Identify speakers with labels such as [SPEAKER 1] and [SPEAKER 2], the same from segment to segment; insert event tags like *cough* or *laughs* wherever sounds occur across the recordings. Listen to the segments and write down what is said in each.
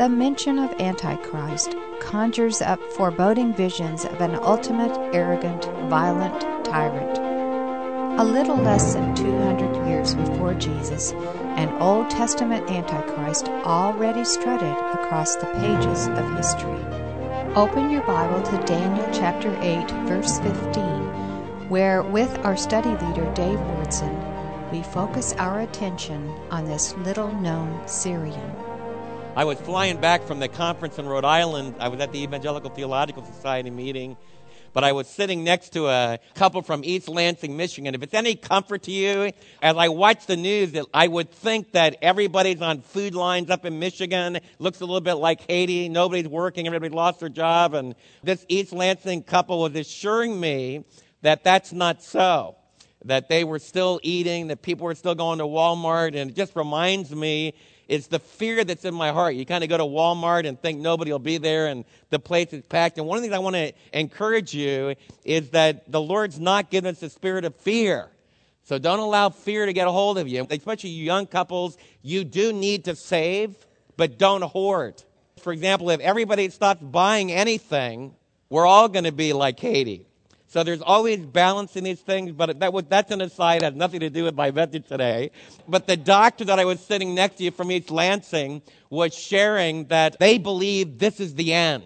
[SPEAKER 1] The mention of Antichrist conjures up foreboding visions of an ultimate, arrogant, violent tyrant. A little less than 200 years before Jesus, an Old Testament Antichrist already strutted across the pages of history. Open your Bible to Daniel chapter 8, verse 15, where, with our study leader Dave Wordson, we focus our attention on this little known Syrian.
[SPEAKER 2] I was flying back from the conference in Rhode Island. I was at the Evangelical Theological Society meeting, but I was sitting next to a couple from East Lansing, Michigan. If it's any comfort to you, as I watch the news, I would think that everybody's on food lines up in Michigan. Looks a little bit like Haiti. Nobody's working. Everybody lost their job. And this East Lansing couple was assuring me that that's not so that they were still eating, that people were still going to Walmart, and it just reminds me it's the fear that's in my heart. You kind of go to Walmart and think nobody will be there and the place is packed. And one of the things I want to encourage you is that the Lord's not given us the spirit of fear. So don't allow fear to get a hold of you. Especially you young couples, you do need to save, but don't hoard. For example, if everybody stops buying anything, we're all going to be like Haiti. So there's always balance in these things, but that was, that's an aside, has nothing to do with my message today. But the doctor that I was sitting next to from East Lansing was sharing that they believe this is the end.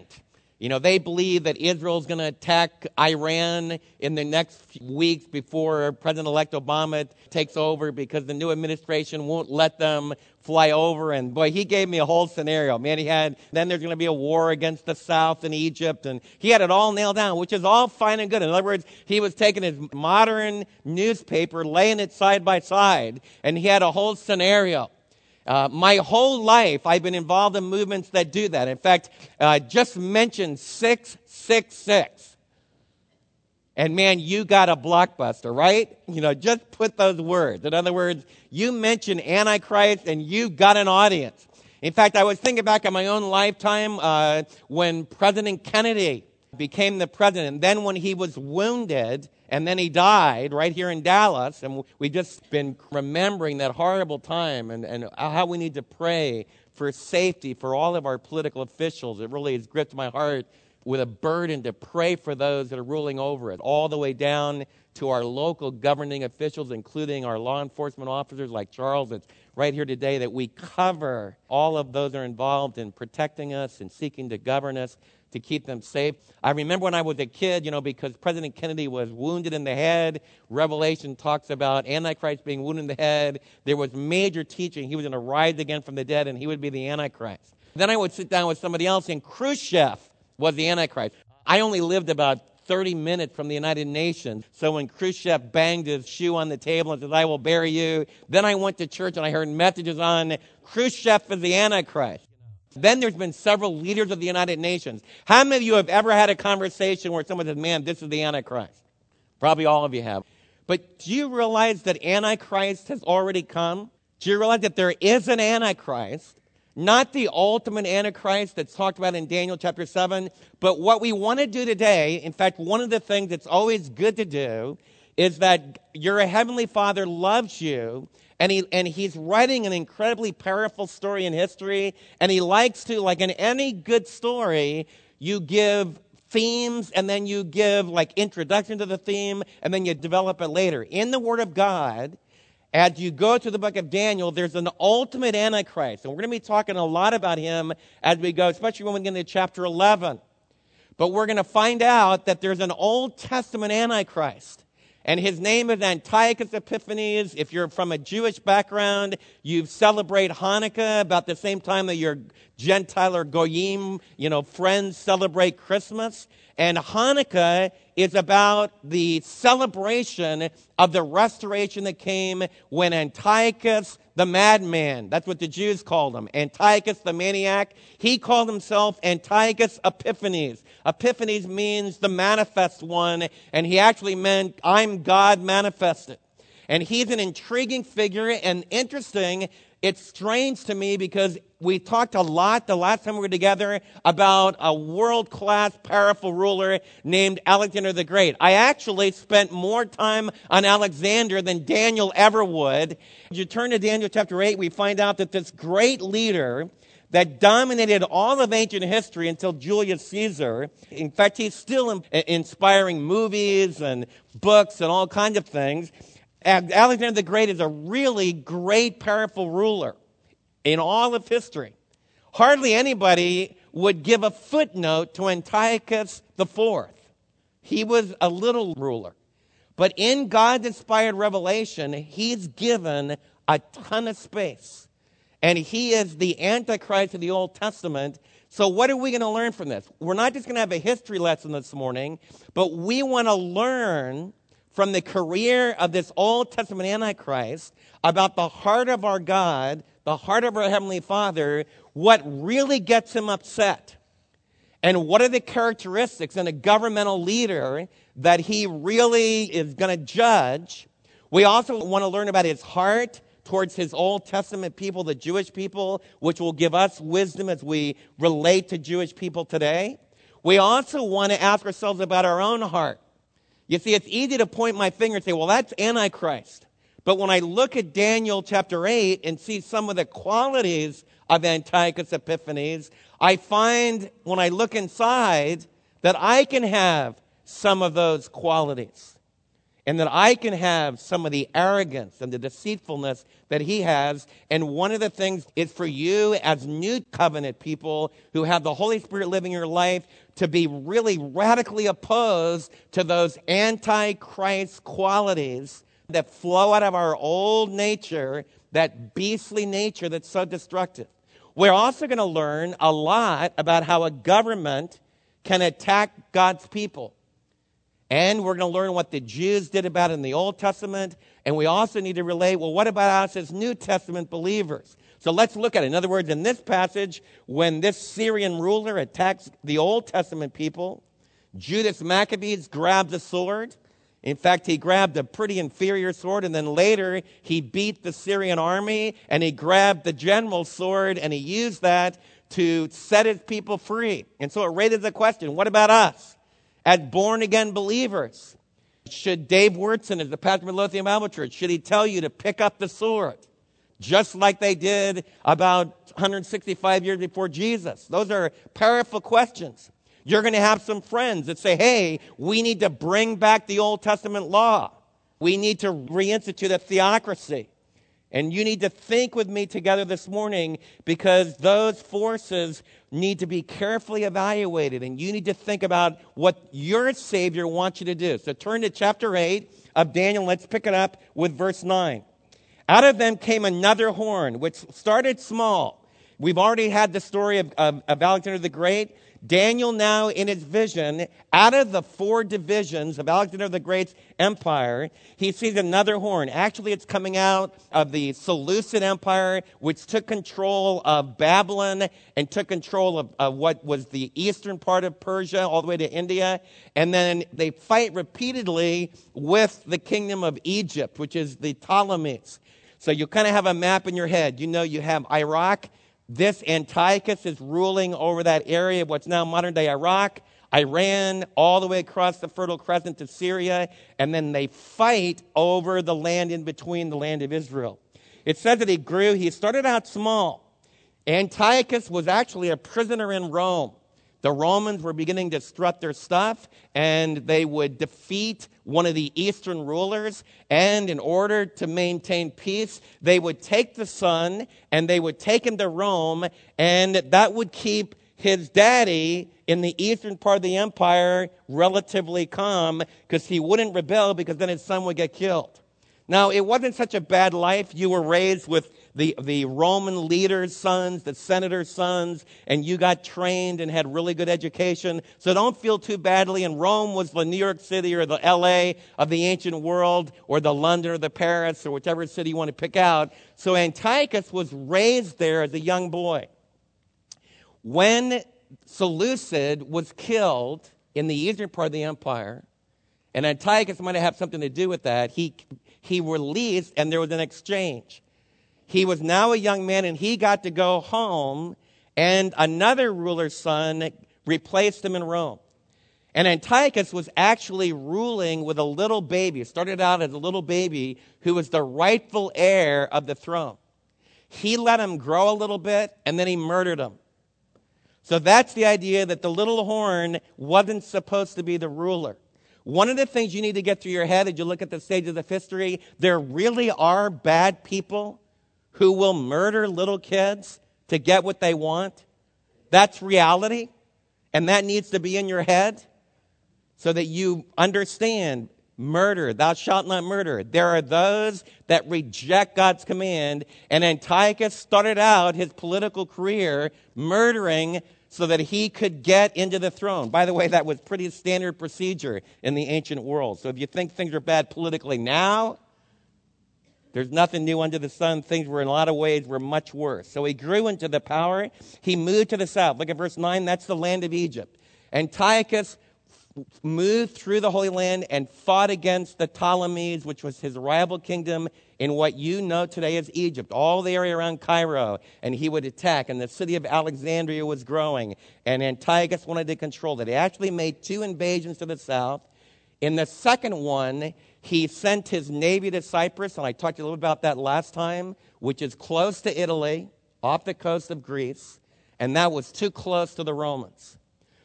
[SPEAKER 2] You know, they believe that Israel's going to attack Iran in the next weeks before President elect Obama takes over because the new administration won't let them fly over. And boy, he gave me a whole scenario. Man, he had, then there's going to be a war against the South and Egypt. And he had it all nailed down, which is all fine and good. In other words, he was taking his modern newspaper, laying it side by side, and he had a whole scenario. Uh, my whole life, I've been involved in movements that do that. In fact, uh, just mentioned 666. And man, you got a blockbuster, right? You know, just put those words. In other words, you mention Antichrist and you got an audience. In fact, I was thinking back on my own lifetime uh, when President Kennedy became the president. Then when he was wounded, and then he died right here in Dallas. And we've just been remembering that horrible time and, and how we need to pray for safety for all of our political officials. It really has gripped my heart with a burden to pray for those that are ruling over it, all the way down to our local governing officials, including our law enforcement officers like Charles that's right here today, that we cover all of those that are involved in protecting us and seeking to govern us to keep them safe. I remember when I was a kid, you know, because President Kennedy was wounded in the head. Revelation talks about Antichrist being wounded in the head. There was major teaching. He was going to rise again from the dead and he would be the Antichrist. Then I would sit down with somebody else and Khrushchev was the Antichrist. I only lived about 30 minutes from the United Nations. So when Khrushchev banged his shoe on the table and said, I will bury you, then I went to church and I heard messages on Khrushchev as the Antichrist. Then there's been several leaders of the United Nations. How many of you have ever had a conversation where someone says, man, this is the Antichrist? Probably all of you have. But do you realize that Antichrist has already come? Do you realize that there is an Antichrist? Not the ultimate Antichrist that's talked about in Daniel chapter 7, but what we want to do today, in fact, one of the things that's always good to do is that your heavenly Father loves you and he and he's writing an incredibly powerful story in history and he likes to like in any good story you give themes and then you give like introduction to the theme and then you develop it later. In the word of god as you go to the book of daniel there's an ultimate antichrist. And we're going to be talking a lot about him as we go especially when we get into chapter 11 but we're going to find out that there's an old testament antichrist and his name is Antiochus Epiphanes. If you're from a Jewish background, you celebrate Hanukkah about the same time that your Gentile or Goyim, you know, friends celebrate Christmas. And Hanukkah is about the celebration of the restoration that came when Antiochus the madman, that's what the Jews called him, Antiochus the maniac, he called himself Antiochus Epiphanes. Epiphanes means the manifest one, and he actually meant, I'm God manifested. And he's an intriguing figure and interesting it's strange to me because we talked a lot the last time we were together about a world class, powerful ruler named Alexander the Great. I actually spent more time on Alexander than Daniel ever would. If you turn to Daniel chapter 8, we find out that this great leader that dominated all of ancient history until Julius Caesar. In fact, he's still in, inspiring movies and books and all kinds of things. Alexander the Great is a really great, powerful ruler in all of history. Hardly anybody would give a footnote to Antiochus IV. He was a little ruler. But in God's inspired revelation, he's given a ton of space. And he is the Antichrist of the Old Testament. So, what are we going to learn from this? We're not just going to have a history lesson this morning, but we want to learn from the career of this Old Testament Antichrist about the heart of our God, the heart of our Heavenly Father, what really gets him upset. And what are the characteristics in a governmental leader that he really is going to judge? We also want to learn about his heart towards his Old Testament people, the Jewish people, which will give us wisdom as we relate to Jewish people today. We also want to ask ourselves about our own heart. You see, it's easy to point my finger and say, well, that's Antichrist. But when I look at Daniel chapter 8 and see some of the qualities of Antiochus Epiphanes, I find when I look inside that I can have some of those qualities and that I can have some of the arrogance and the deceitfulness that he has. And one of the things is for you as new covenant people who have the Holy Spirit living in your life to be really radically opposed to those antichrist qualities that flow out of our old nature, that beastly nature that's so destructive. We're also going to learn a lot about how a government can attack God's people. And we're going to learn what the Jews did about it in the Old Testament. And we also need to relate, well, what about us as New Testament believers? So let's look at it. In other words, in this passage, when this Syrian ruler attacks the Old Testament people, Judas Maccabees grabs a sword. In fact, he grabbed a pretty inferior sword, and then later he beat the Syrian army and he grabbed the general's sword and he used that to set his people free. And so it raises the question what about us? As born again believers. Should Dave Wurtson, as the of Lothian Bible Church, should he tell you to pick up the sword? Just like they did about 165 years before Jesus. Those are powerful questions. You're going to have some friends that say, hey, we need to bring back the Old Testament law. We need to reinstitute a theocracy. And you need to think with me together this morning because those forces need to be carefully evaluated. And you need to think about what your Savior wants you to do. So turn to chapter 8 of Daniel. Let's pick it up with verse 9. Out of them came another horn, which started small. We've already had the story of, of, of Alexander the Great. Daniel now in his vision, out of the four divisions of Alexander the Great's empire, he sees another horn. Actually, it's coming out of the Seleucid Empire, which took control of Babylon and took control of, of what was the eastern part of Persia all the way to India. And then they fight repeatedly with the kingdom of Egypt, which is the Ptolemies. So you kind of have a map in your head. You know, you have Iraq this Antiochus is ruling over that area of what's now modern day Iraq, Iran, all the way across the Fertile Crescent to Syria, and then they fight over the land in between the land of Israel. It says that he grew, he started out small. Antiochus was actually a prisoner in Rome. The Romans were beginning to strut their stuff, and they would defeat one of the eastern rulers. And in order to maintain peace, they would take the son and they would take him to Rome, and that would keep his daddy in the eastern part of the empire relatively calm because he wouldn't rebel because then his son would get killed. Now, it wasn't such a bad life. You were raised with the, the Roman leaders' sons, the senators' sons, and you got trained and had really good education. So don't feel too badly. And Rome was the New York City or the LA of the ancient world, or the London or the Paris, or whichever city you want to pick out. So Antiochus was raised there as a young boy. When Seleucid was killed in the eastern part of the empire, and Antiochus might have something to do with that, he, he released and there was an exchange. He was now a young man and he got to go home, and another ruler's son replaced him in Rome. And Antiochus was actually ruling with a little baby. It started out as a little baby who was the rightful heir of the throne. He let him grow a little bit and then he murdered him. So that's the idea that the little horn wasn't supposed to be the ruler. One of the things you need to get through your head as you look at the stages of history, there really are bad people who will murder little kids to get what they want. That's reality. And that needs to be in your head so that you understand murder, thou shalt not murder. There are those that reject God's command, and Antiochus started out his political career murdering so that he could get into the throne. By the way, that was pretty standard procedure in the ancient world. So if you think things are bad politically now, there's nothing new under the sun. Things were in a lot of ways were much worse. So he grew into the power. He moved to the south. Look at verse 9. That's the land of Egypt. Antiochus moved through the Holy Land and fought against the Ptolemies, which was his rival kingdom in what you know today as Egypt, all the area around Cairo, and he would attack. And the city of Alexandria was growing, and Antiochus wanted to control it. He actually made two invasions to the south. In the second one, he sent his navy to Cyprus, and I talked a little about that last time, which is close to Italy, off the coast of Greece, and that was too close to the Romans.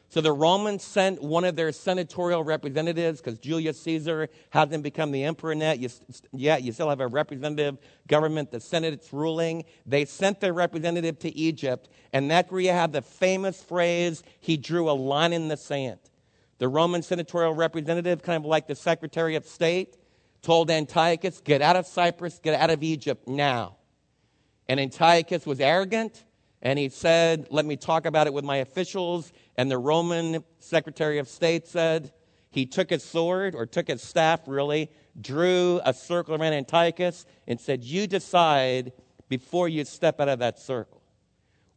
[SPEAKER 2] So the Romans sent one of their senatorial representatives because Julius Caesar hasn't become the emperor yet. You, yet. you still have a representative government. The Senate's ruling. They sent their representative to Egypt, and that's where you have the famous phrase, he drew a line in the sand. The Roman senatorial representative, kind of like the Secretary of State, told Antiochus, get out of Cyprus, get out of Egypt now. And Antiochus was arrogant, and he said, let me talk about it with my officials and the Roman Secretary of State said he took his sword, or took his staff really, drew a circle around Antiochus, and said, You decide before you step out of that circle.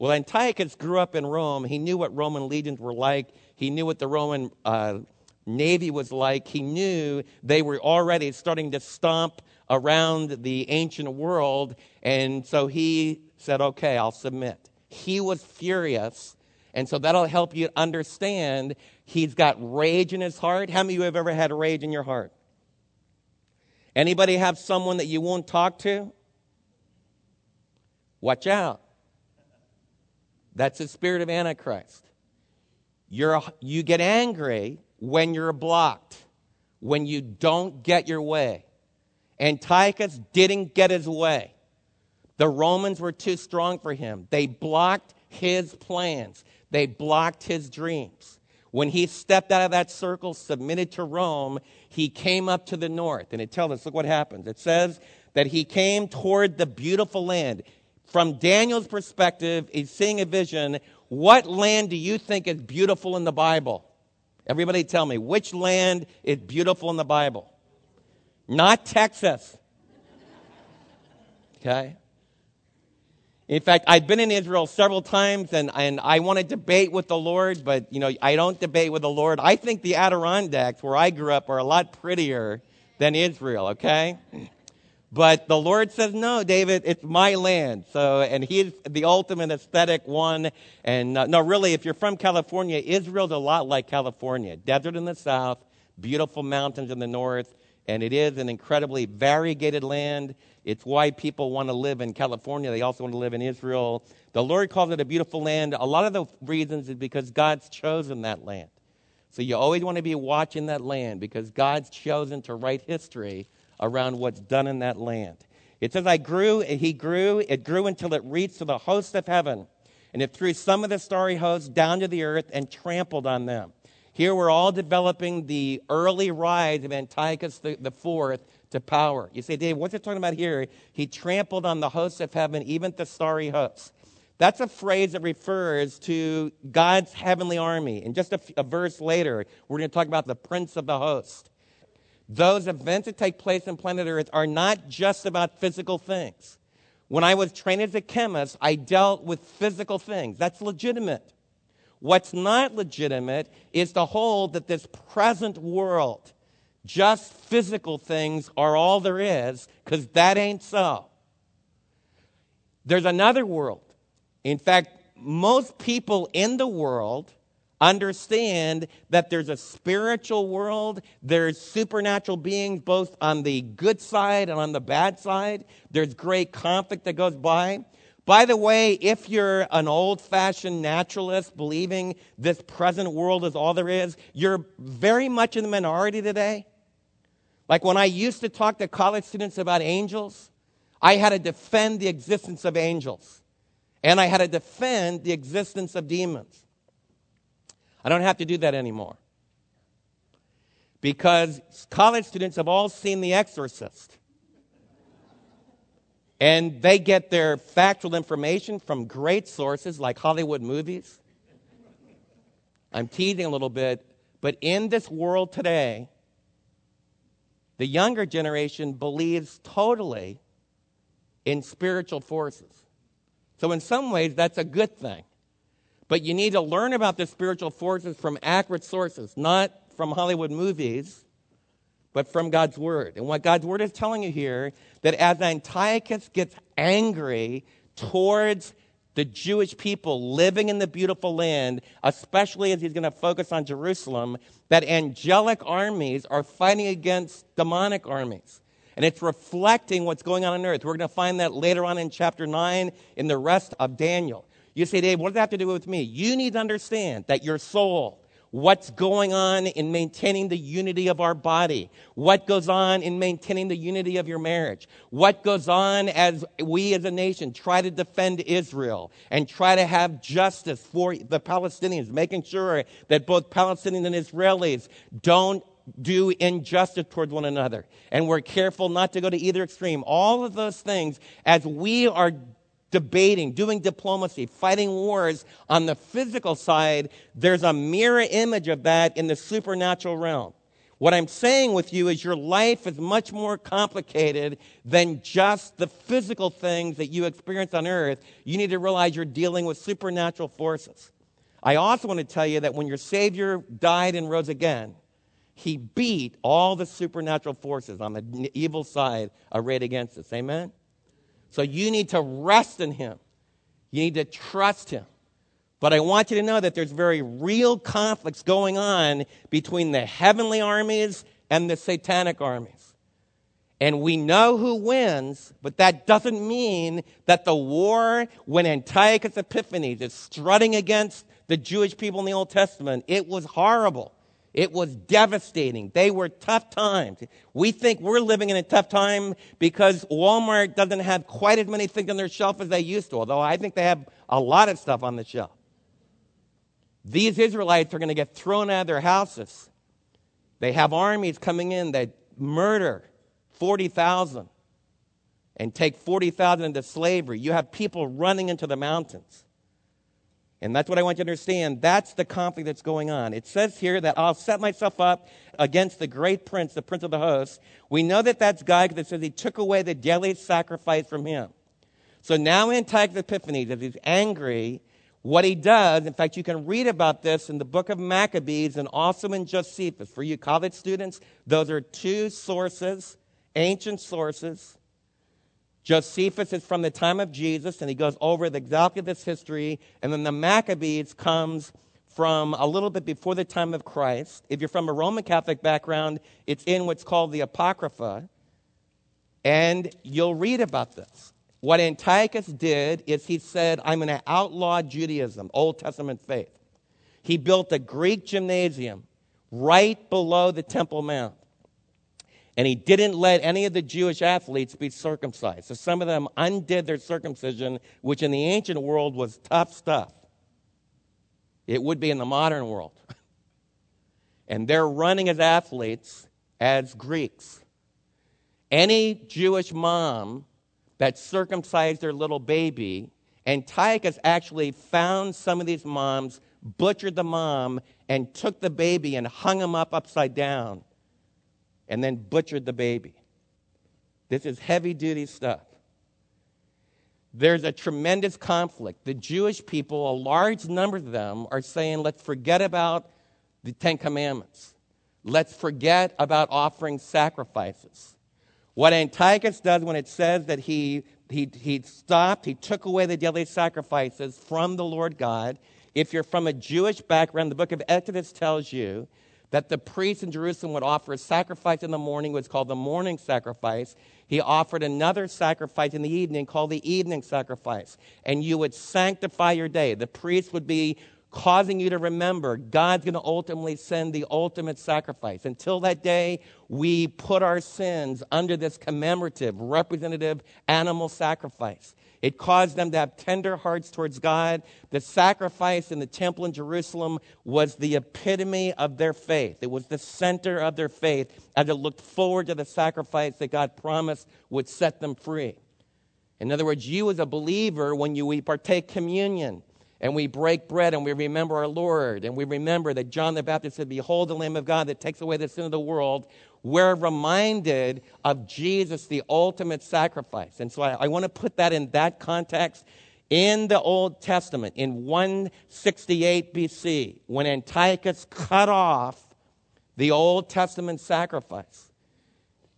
[SPEAKER 2] Well, Antiochus grew up in Rome. He knew what Roman legions were like, he knew what the Roman uh, navy was like. He knew they were already starting to stomp around the ancient world, and so he said, Okay, I'll submit. He was furious and so that'll help you understand he's got rage in his heart. How many of you have ever had rage in your heart? Anybody have someone that you won't talk to? Watch out. That's the spirit of Antichrist. You're, you get angry when you're blocked, when you don't get your way. Antiochus didn't get his way. The Romans were too strong for him. They blocked his plans. They blocked his dreams. When he stepped out of that circle, submitted to Rome, he came up to the north. And it tells us, look what happens. It says that he came toward the beautiful land. From Daniel's perspective, he's seeing a vision. What land do you think is beautiful in the Bible? Everybody tell me, which land is beautiful in the Bible? Not Texas. *laughs* Okay? In fact, I've been in Israel several times and, and I want to debate with the Lord, but you know, I don't debate with the Lord. I think the Adirondacks, where I grew up, are a lot prettier than Israel, okay? But the Lord says, no, David, it's my land. So, and he's the ultimate aesthetic one. And uh, no, really, if you're from California, Israel's a lot like California. Desert in the south, beautiful mountains in the north, and it is an incredibly variegated land. It's why people want to live in California. They also want to live in Israel. The Lord calls it a beautiful land. A lot of the reasons is because God's chosen that land. So you always want to be watching that land because God's chosen to write history around what's done in that land. It says, I grew, he grew, it grew until it reached to the host of heaven, and it threw some of the starry hosts down to the earth and trampled on them. Here we're all developing the early rise of Antiochus the, Fourth to power. You say, Dave, what's it talking about here? He trampled on the hosts of heaven, even the starry hosts. That's a phrase that refers to God's heavenly army. And just a, a verse later, we're going to talk about the prince of the host. Those events that take place in planet Earth are not just about physical things. When I was trained as a chemist, I dealt with physical things. That's legitimate. What's not legitimate is to hold that this present world, just physical things, are all there is, because that ain't so. There's another world. In fact, most people in the world understand that there's a spiritual world, there's supernatural beings both on the good side and on the bad side. There's great conflict that goes by. By the way, if you're an old fashioned naturalist believing this present world is all there is, you're very much in the minority today. Like when I used to talk to college students about angels, I had to defend the existence of angels. And I had to defend the existence of demons. I don't have to do that anymore. Because college students have all seen The Exorcist. And they get their factual information from great sources like Hollywood movies. I'm teasing a little bit, but in this world today, the younger generation believes totally in spiritual forces. So, in some ways, that's a good thing. But you need to learn about the spiritual forces from accurate sources, not from Hollywood movies, but from God's Word. And what God's Word is telling you here that as Antiochus gets angry towards the Jewish people living in the beautiful land, especially as he's going to focus on Jerusalem, that angelic armies are fighting against demonic armies. And it's reflecting what's going on on earth. We're going to find that later on in chapter 9 in the rest of Daniel. You say, Dave, what does that have to do with me? You need to understand that your soul, what's going on in maintaining the unity of our body, what goes on in maintaining the unity of your marriage, what goes on as we as a nation try to defend Israel and try to have justice for the Palestinians, making sure that both Palestinians and Israelis don't do injustice towards one another. And we're careful not to go to either extreme. All of those things, as we are debating, doing diplomacy, fighting wars on the physical side, there's a mirror image of that in the supernatural realm. What I'm saying with you is your life is much more complicated than just the physical things that you experience on earth. You need to realize you're dealing with supernatural forces. I also want to tell you that when your Savior died and rose again, he beat all the supernatural forces on the evil side arrayed against us. Amen? So you need to rest in Him. You need to trust Him. But I want you to know that there's very real conflicts going on between the heavenly armies and the satanic armies. And we know who wins, but that doesn't mean that the war, when Antiochus Epiphanes is strutting against the Jewish people in the Old Testament, it was horrible. It was devastating. They were tough times. We think we're living in a tough time because Walmart doesn't have quite as many things on their shelf as they used to, although I think they have a lot of stuff on the shelf. These Israelites are going to get thrown out of their houses. They have armies coming in that murder 40,000 and take 40,000 into slavery. You have people running into the mountains. And that's what I want you to understand. That's the conflict that's going on. It says here that I'll set myself up against the great prince, the prince of the hosts. We know that that's God because it says he took away the daily sacrifice from him. So now Antiochus Epiphanes, as he's angry, what he does, in fact, you can read about this in the book of Maccabees and also in Josephus. For you college students, those are two sources, ancient sources Josephus is from the time of Jesus, and he goes over exactly this history. And then the Maccabees comes from a little bit before the time of Christ. If you're from a Roman Catholic background, it's in what's called the Apocrypha. And you'll read about this. What Antiochus did is he said, I'm going to outlaw Judaism, Old Testament faith. He built a Greek gymnasium right below the Temple Mount. And he didn't let any of the Jewish athletes be circumcised. So some of them undid their circumcision, which in the ancient world was tough stuff. It would be in the modern world. *laughs* and they're running as athletes as Greeks. Any Jewish mom that circumcised their little baby, Antiochus actually found some of these moms, butchered the mom, and took the baby and hung him up upside down and then butchered the baby. This is heavy duty stuff. There's a tremendous conflict. The Jewish people, a large number of them, are saying, let's forget about the Ten Commandments. Let's forget about offering sacrifices. What Antiochus does when it says that he, he, he stopped, he took away the daily sacrifices from the Lord God, If you're from a Jewish background, the book of Exodus tells you that the priest in Jerusalem would offer a sacrifice in the morning, was called the morning sacrifice. He offered another sacrifice in the evening called the evening sacrifice. And you would sanctify your day. The priest would be causing you to remember God's going to ultimately send the ultimate sacrifice. Until that day, we put our sins under this commemorative, representative animal sacrifice. It caused them to have tender hearts towards God. The sacrifice in the temple in Jerusalem was the epitome of their faith. It was the center of their faith as it looked forward to the sacrifice that God promised would set them free. In other words, you as a believer, when you we partake communion, and we break bread and we remember our Lord and we remember that John the Baptist said, Behold the Lamb of God that takes away the sin of the world, we're reminded of Jesus, the ultimate sacrifice. And so I, I want to put that in that context. In the Old Testament, in 168 BC, when Antiochus cut off the Old Testament sacrifice,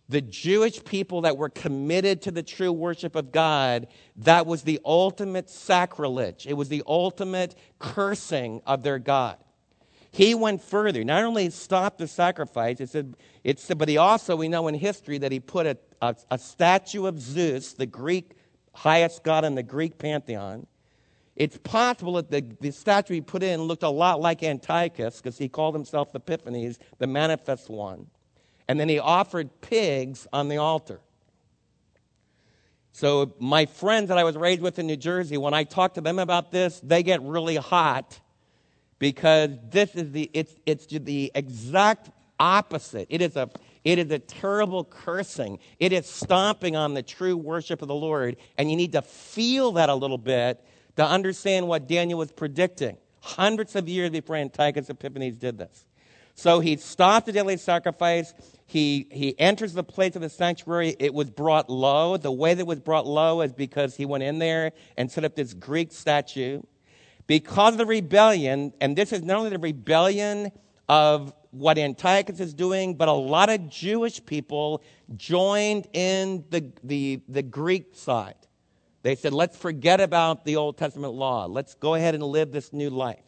[SPEAKER 2] the Jewish people that were committed to the true worship of God, that was the ultimate sacrilege. It was the ultimate cursing of their God. He went further. Not only stopped the sacrifice, it said, it said, but he also, we know in history, that he put a, a, a statue of Zeus, the Greek highest god in the Greek pantheon. It's possible that the, the statue he put in looked a lot like Antiochus because he called himself Epiphanes, the manifest one and then he offered pigs on the altar. So, my friends that I was raised with in New Jersey, when I talk to them about this, they get really hot because this is the, it's, it's the exact opposite. It is, a, it is a terrible cursing. It is stomping on the true worship of the Lord. And you need to feel that a little bit to understand what Daniel was predicting. Hundreds of years before Antiochus Epiphanes did this. So he stopped the daily sacrifice. He, he enters the place of the sanctuary. It was brought low. The way that it was brought low is because he went in there and set up this Greek statue. Because of the rebellion, and this is not only the rebellion of what Antiochus is doing, but a lot of Jewish people joined in the, the, the Greek side. They said, let's forget about the Old Testament law. Let's go ahead and live this new life.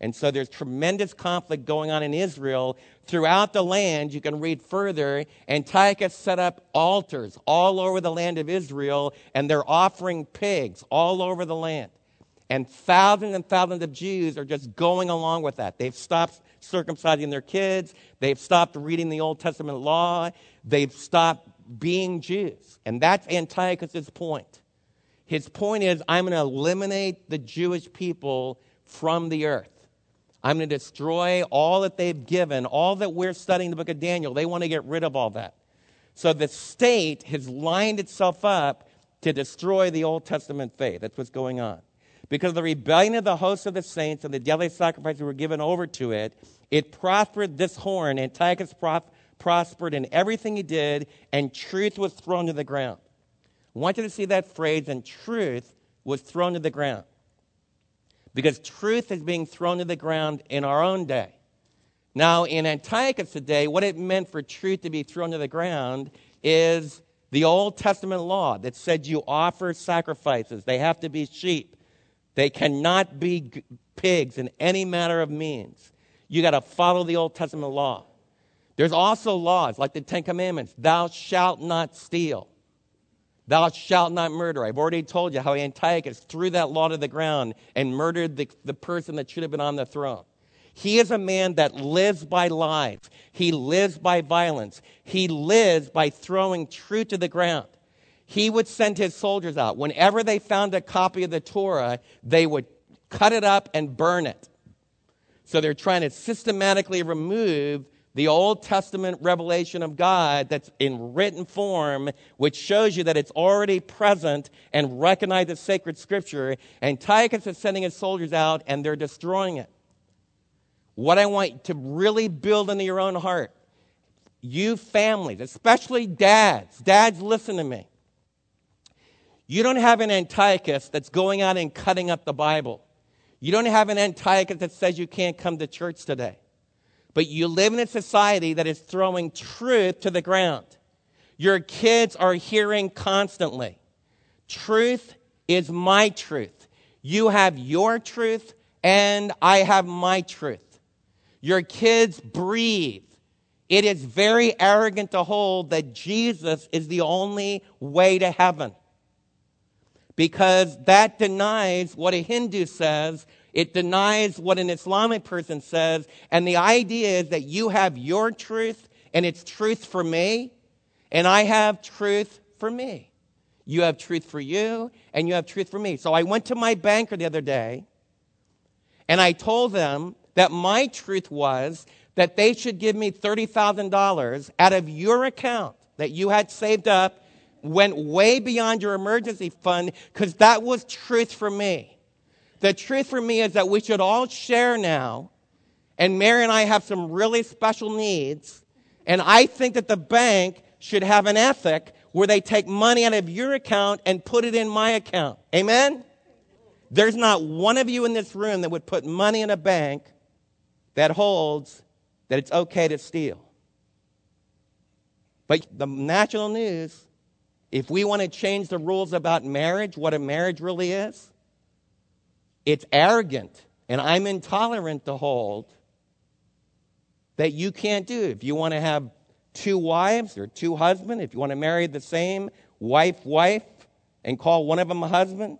[SPEAKER 2] And so there's tremendous conflict going on in Israel. Throughout the land, you can read further, Antiochus set up altars all over the land of Israel, and they're offering pigs all over the land. And thousands and thousands of Jews are just going along with that. They've stopped circumcising their kids, they've stopped reading the Old Testament law, they've stopped being Jews. And that's Antiochus' point. His point is I'm going to eliminate the Jewish people from the earth. I'm going to destroy all that they've given, all that we're studying the book of Daniel. They want to get rid of all that. So the state has lined itself up to destroy the Old Testament faith. That's what's going on. Because the rebellion of the hosts of the saints and the daily sacrifices were given over to it, it prospered this horn. Antiochus prospered in everything he did, and truth was thrown to the ground. I want you to see that phrase, and truth was thrown to the ground because truth is being thrown to the ground in our own day. Now, in Antiochus today, what it meant for truth to be thrown to the ground is the Old Testament law that said you offer sacrifices. They have to be sheep. They cannot be pigs in any manner of means. You got to follow the Old Testament law. There's also laws like the Ten Commandments thou shalt not steal. Thou shalt not murder. I've already told you how Antiochus threw that law to the ground and murdered the, the person that should have been on the throne. He is a man that lives by lies. He lives by violence. He lives by throwing truth to the ground. He would send his soldiers out. Whenever they found a copy of the Torah, they would cut it up and burn it. So they're trying to systematically remove the Old Testament revelation of God that's in written form, which shows you that it's already present and recognized as sacred scripture. And Antiochus is sending his soldiers out and they're destroying it. What I want to really build into your own heart, you families, especially dads, dads, listen to me. You don't have an Antiochus that's going out and cutting up the Bible. You don't have an Antiochus that says you can't come to church today. But you live in a society that is throwing truth to the ground. Your kids are hearing constantly truth is my truth. You have your truth, and I have my truth. Your kids breathe. It is very arrogant to hold that Jesus is the only way to heaven. Because that denies what a Hindu says, it denies what an Islamic person says, and the idea is that you have your truth and it's truth for me, and I have truth for me. You have truth for you, and you have truth for me. So I went to my banker the other day, and I told them that my truth was that they should give me $30,000 out of your account that you had saved up, went way beyond your emergency fund, because that was truth for me. The truth for me is that we should all share now, and Mary and I have some really special needs, and I think that the bank should have an ethic where they take money out of your account and put it in my account. Amen? There's not one of you in this room that would put money in a bank that holds that it's okay to steal. But the national news, if we want to change the rules about marriage, what a marriage really is, it's arrogant and I'm intolerant to hold that you can't do. If you want to have two wives or two husbands, if you want to marry the same wife, wife, and call one of them a husband,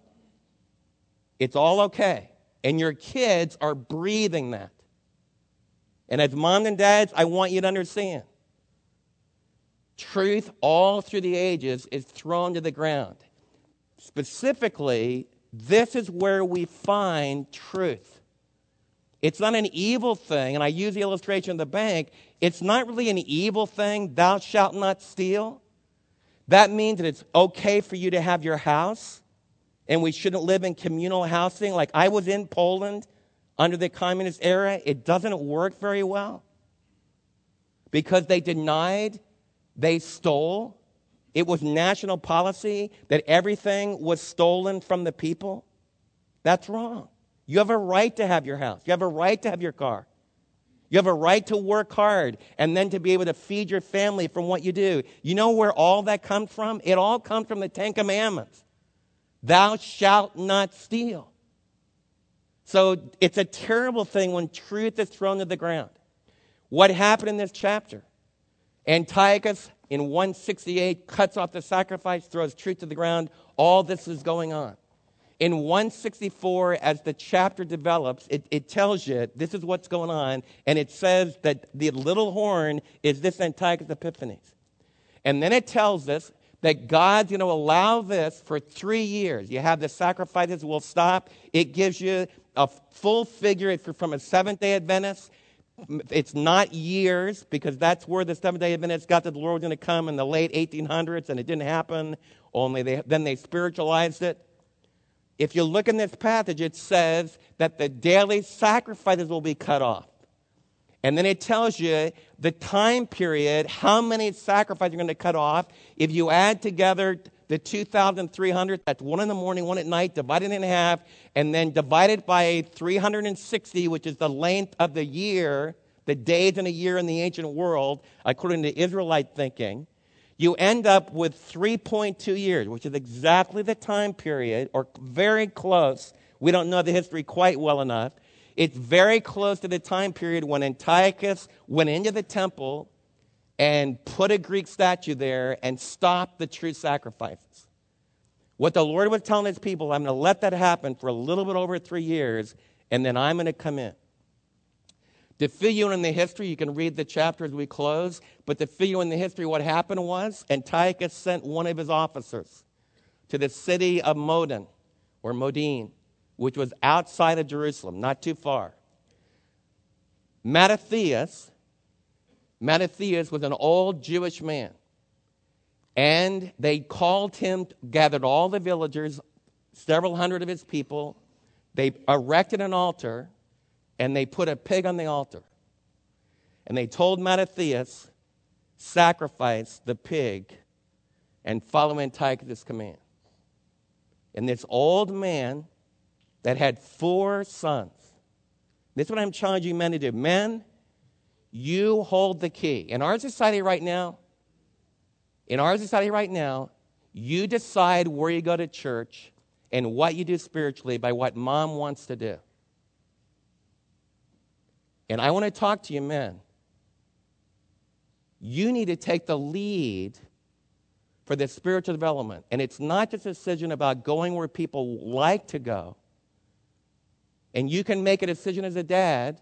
[SPEAKER 2] it's all okay. And your kids are breathing that. And as moms and dads, I want you to understand truth all through the ages is thrown to the ground. Specifically, this is where we find truth. It's not an evil thing, and I use the illustration of the bank. It's not really an evil thing, thou shalt not steal. That means that it's okay for you to have your house, and we shouldn't live in communal housing. Like I was in Poland under the communist era, it doesn't work very well because they denied, they stole. It was national policy that everything was stolen from the people. That's wrong. You have a right to have your house. You have a right to have your car. You have a right to work hard and then to be able to feed your family from what you do. You know where all that comes from? It all comes from the Ten Commandments. Thou shalt not steal. So it's a terrible thing when truth is thrown to the ground. What happened in this chapter? Antiochus in 168 cuts off the sacrifice, throws truth to the ground. All this is going on in 164, as the chapter develops, it, it, tells you this is what's going on, and it says that the little horn is this Antiochus Epiphanes. And then it tells us that God's going to allow this for three years. You have the sacrifices will stop. It gives you a full figure from a Seventh day Adventist. It's not years because that's where the Seventh day Adventists got that the Lord was going to come in the late 1800s, and it didn't happen. Only they, then they spiritualized it. If you look in this passage, it says that the daily sacrifices will be cut off. And then it tells you the time period, how many sacrifices are going to cut off. If you add together the 2,300, that's one in the morning, one at night, divided in half, and then divided by 360, which is the length of the year, the days in a year in the ancient world, according to Israelite thinking you end up with 3.2 years, which is exactly the time period, or very close. We don't know the history quite well enough. It's very close to the time period when Antiochus went into the temple and put a Greek statue there and stop the true sacrifices. What the Lord was telling his people, I'm going to let that happen for a little bit over three years, and then I'm going to come in. To fill you in the history, you can read the chapter as we close, but to fill you in the history, what happened was Antiochus sent one of his officers to the city of Modin, or Modin, which was outside of Jerusalem, not too far. Mattathias, Mattathias was an old Jewish man. And they called him, gathered all the villagers, several hundred of his people. They erected an altar and they put a pig on the altar. And they told Mattathias, sacrifice the pig and follow Antiochus' command. And this old man that had four sons, this is what I'm challenging men to do. Men, you hold the key. In our society right now, in our society right now, you decide where you go to church and what you do spiritually by what mom wants to do. And I want to talk to you, men. You need to take the lead for this spiritual development. And it's not just a decision about going where people like to go. And you can make a decision as a dad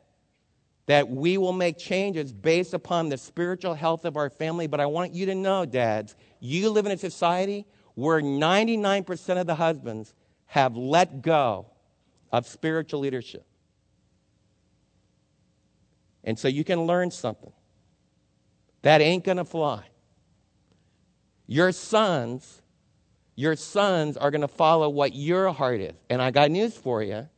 [SPEAKER 2] that we will make changes based upon the spiritual health of our family. But I want you to know, dads, you live in a society where 99% of the husbands have let go of spiritual leadership. And so you can learn something. That ain't going to fly. Your sons, your sons are going to follow what your heart is. And I got news for you.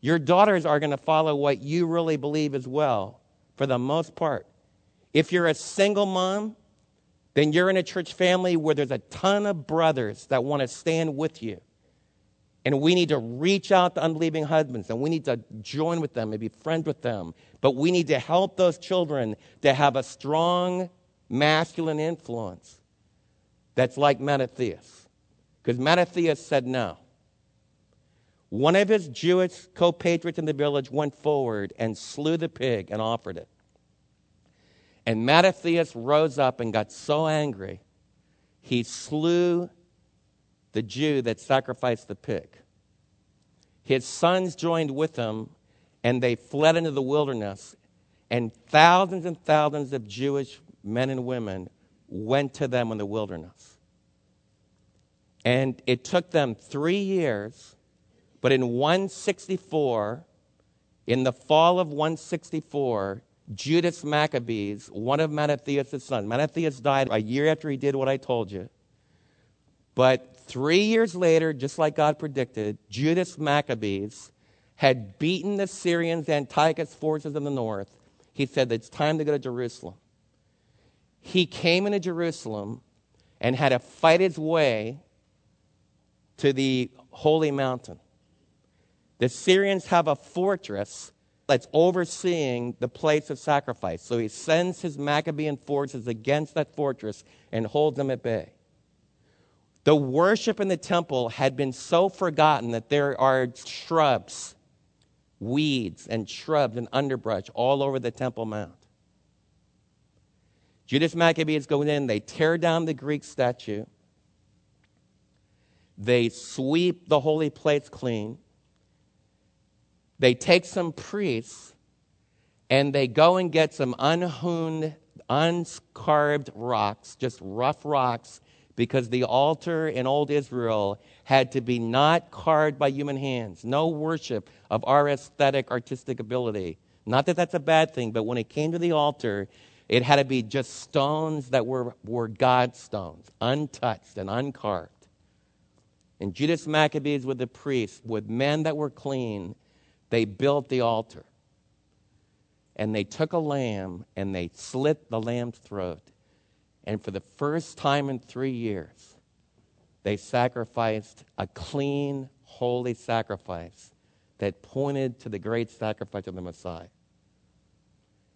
[SPEAKER 2] Your daughters are going to follow what you really believe as well, for the most part. If you're a single mom, then you're in a church family where there's a ton of brothers that want to stand with you. And we need to reach out to unbelieving husbands and we need to join with them and be friends with them. But we need to help those children to have a strong masculine influence that's like Mattathias. Because Mattathias said no. One of his Jewish co-patriots in the village went forward and slew the pig and offered it. And Mattathias rose up and got so angry, he slew the Jew that sacrificed the pig. His sons joined with him, and they fled into the wilderness. And thousands and thousands of Jewish men and women went to them in the wilderness. And it took them three years, but in 164, in the fall of 164, Judas Maccabeus, one of Mattathias' sons, Mattathias died a year after he did what I told you. But three years later, just like God predicted, Judas Maccabeus had beaten the Syrians, Antiochus forces in the north. He said, It's time to go to Jerusalem. He came into Jerusalem and had to fight his way to the holy mountain. The Syrians have a fortress that's overseeing the place of sacrifice. So he sends his Maccabean forces against that fortress and holds them at bay. The worship in the temple had been so forgotten that there are shrubs, weeds, and shrubs and underbrush all over the Temple Mount. Judas Maccabeus go in, they tear down the Greek statue, they sweep the holy place clean, they take some priests, and they go and get some unhewn, uncarved rocks, just rough rocks, because the altar in old Israel had to be not carved by human hands, no worship of our aesthetic, artistic ability. Not that that's a bad thing, but when it came to the altar, it had to be just stones that were, were God's stones, untouched and uncarved. And Judas Maccabeus with the priests, with men that were clean, they built the altar. And they took a lamb and they slit the lamb's throat and for the first time in three years, they sacrificed a clean, holy sacrifice that pointed to the great sacrifice of the Messiah.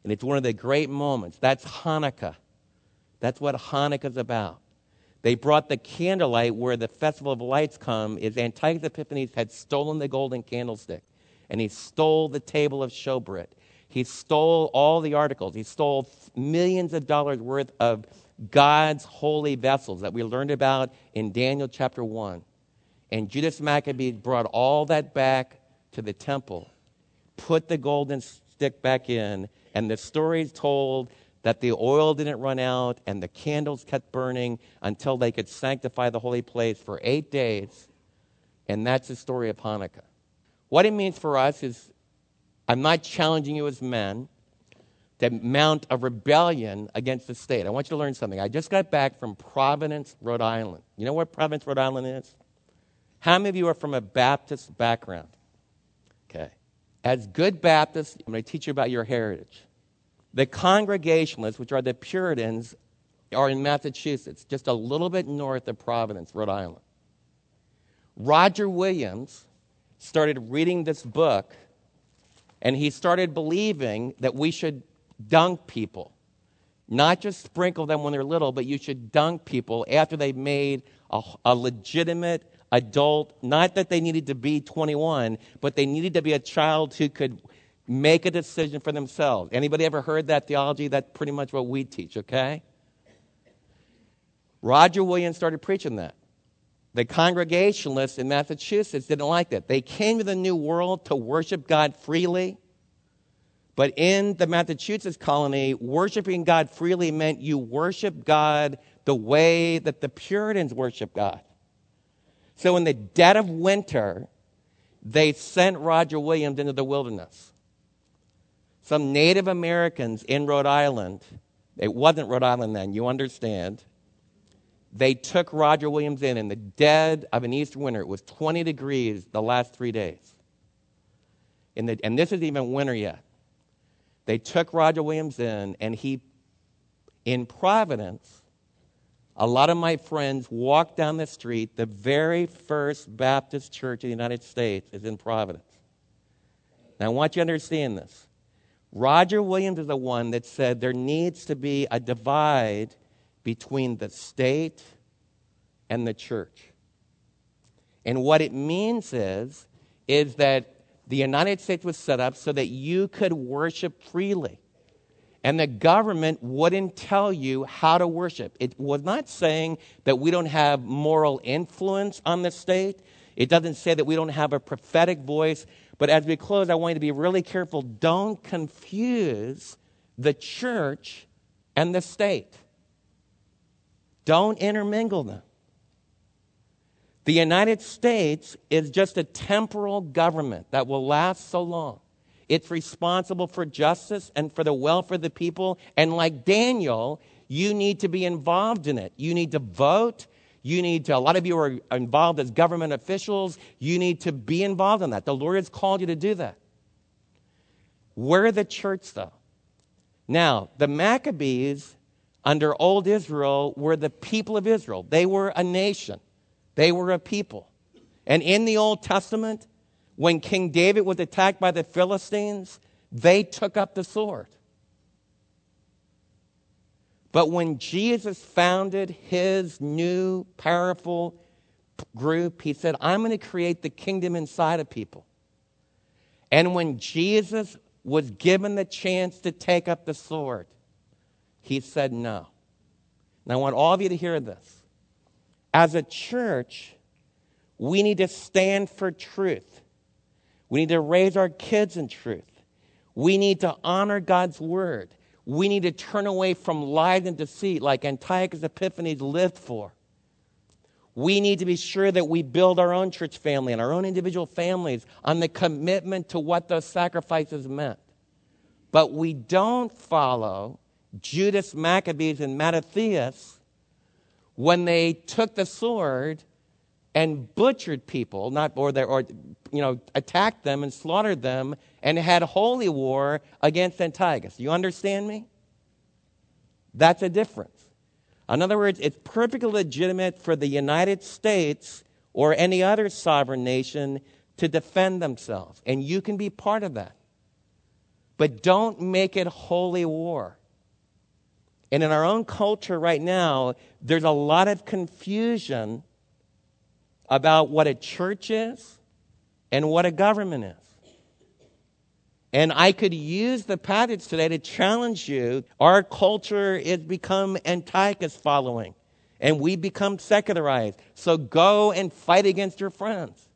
[SPEAKER 2] And it's one of the great moments. That's Hanukkah. That's what Hanukkah's about. They brought the candlelight where the Festival of Lights come, is Antiochus Epiphanes had stolen the golden candlestick. And he stole the table of showbread. He stole all the articles. He stole millions of dollars worth of God's holy vessels that we learned about in Daniel chapter 1. And Judas Maccabeus brought all that back to the temple, put the golden stick back in, and the story is told that the oil didn't run out and the candles kept burning until they could sanctify the holy place for eight days. And that's the story of Hanukkah. What it means for us is I'm not challenging you as men that mount a rebellion against the state. I want you to learn something. I just got back from Providence, Rhode Island. You know where Providence, Rhode Island is? How many of you are from a Baptist background? Okay. As good Baptists, I'm going to teach you about your heritage. The Congregationalists, which are the Puritans, are in Massachusetts, just a little bit north of Providence, Rhode Island. Roger Williams started reading this book, and he started believing that we should dunk people. Not just sprinkle them when they're little, but you should dunk people after they've made a, a legitimate adult. Not that they needed to be 21, but they needed to be a child who could make a decision for themselves. Anybody ever heard that theology? That's pretty much what we teach, okay? Roger Williams started preaching that. The Congregationalists in Massachusetts didn't like that. They came to the New World to worship God freely. But in the Massachusetts colony, worshiping God freely meant you worship God the way that the Puritans worship God. So in the dead of winter, they sent Roger Williams into the wilderness. Some Native Americans in Rhode Island, it wasn't Rhode Island then, you understand, they took Roger Williams in in the dead of an east winter. It was 20 degrees the last three days. The, and this isn't even winter yet. They took Roger Williams in, and he, in Providence, a lot of my friends walked down the street. The very first Baptist church in the United States is in Providence. Now, I want you to understand this. Roger Williams is the one that said there needs to be a divide between the state and the church. And what it means is, is that the United States was set up so that you could worship freely. And the government wouldn't tell you how to worship. It was not saying that we don't have moral influence on the state. It doesn't say that we don't have a prophetic voice. But as we close, I want you to be really careful. Don't confuse the church and the state. Don't intermingle them. The United States is just a temporal government that will last so long. It's responsible for justice and for the welfare of the people. And like Daniel, you need to be involved in it. You need to vote. You need to, a lot of you are involved as government officials. You need to be involved in that. The Lord has called you to do that. We're the church, though. Now, the Maccabees under old Israel were the people of Israel, they were a nation. They were a people. And in the Old Testament, when King David was attacked by the Philistines, they took up the sword. But when Jesus founded his new powerful group, he said, I'm going to create the kingdom inside of people. And when Jesus was given the chance to take up the sword, he said no. And I want all of you to hear this. As a church, we need to stand for truth. We need to raise our kids in truth. We need to honor God's word. We need to turn away from lies and deceit like Antiochus Epiphanes lived for. We need to be sure that we build our own church family and our own individual families on the commitment to what those sacrifices meant. But we don't follow Judas Maccabeus and Mattathias when they took the sword and butchered people, not or, they, or you know attacked them and slaughtered them, and had holy war against Antiochus. You understand me? That's a difference. In other words, it's perfectly legitimate for the United States or any other sovereign nation to defend themselves, and you can be part of that. But don't make it holy war. And in our own culture right now, there's a lot of confusion about what a church is and what a government is. And I could use the passage today to challenge you. Our culture is become Antiochus following, and we become secularized. So go and fight against your friends.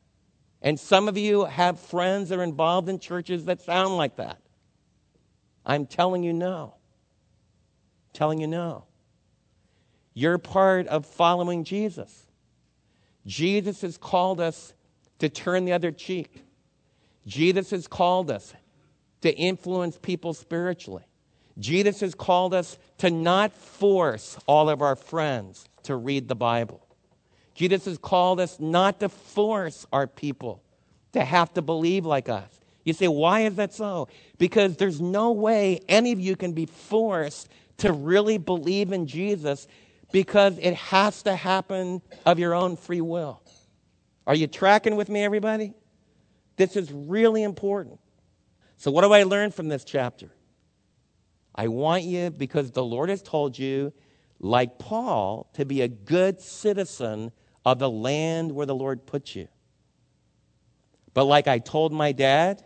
[SPEAKER 2] And some of you have friends that are involved in churches that sound like that. I'm telling you no telling you no. You're part of following Jesus. Jesus has called us to turn the other cheek. Jesus has called us to influence people spiritually. Jesus has called us to not force all of our friends to read the Bible. Jesus has called us not to force our people to have to believe like us. You say, why is that so? Because there's no way any of you can be forced to really believe in Jesus because it has to happen of your own free will. Are you tracking with me, everybody? This is really important. So, what do I learn from this chapter? I want you, because the Lord has told you, like Paul, to be a good citizen of the land where the Lord put you. But, like I told my dad,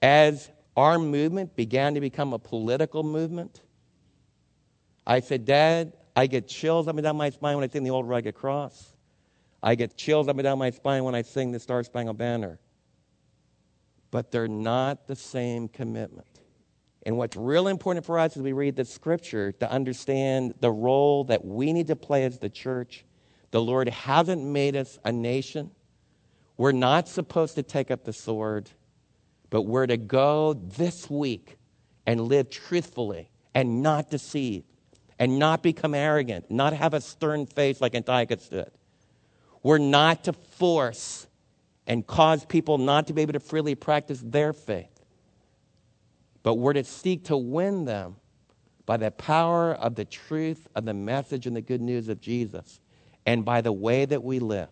[SPEAKER 2] as our movement began to become a political movement. I said, Dad, I get chills up and down my spine when I sing the old rugged cross. I get chills up and down my spine when I sing the Star Spangled Banner. But they're not the same commitment. And what's really important for us as we read the scripture to understand the role that we need to play as the church. The Lord hasn't made us a nation. We're not supposed to take up the sword, but we're to go this week and live truthfully and not deceive and not become arrogant, not have a stern face like Antiochus did. We're not to force and cause people not to be able to freely practice their faith but we're to seek to win them by the power of the truth of the message and the good news of Jesus and by the way that we live.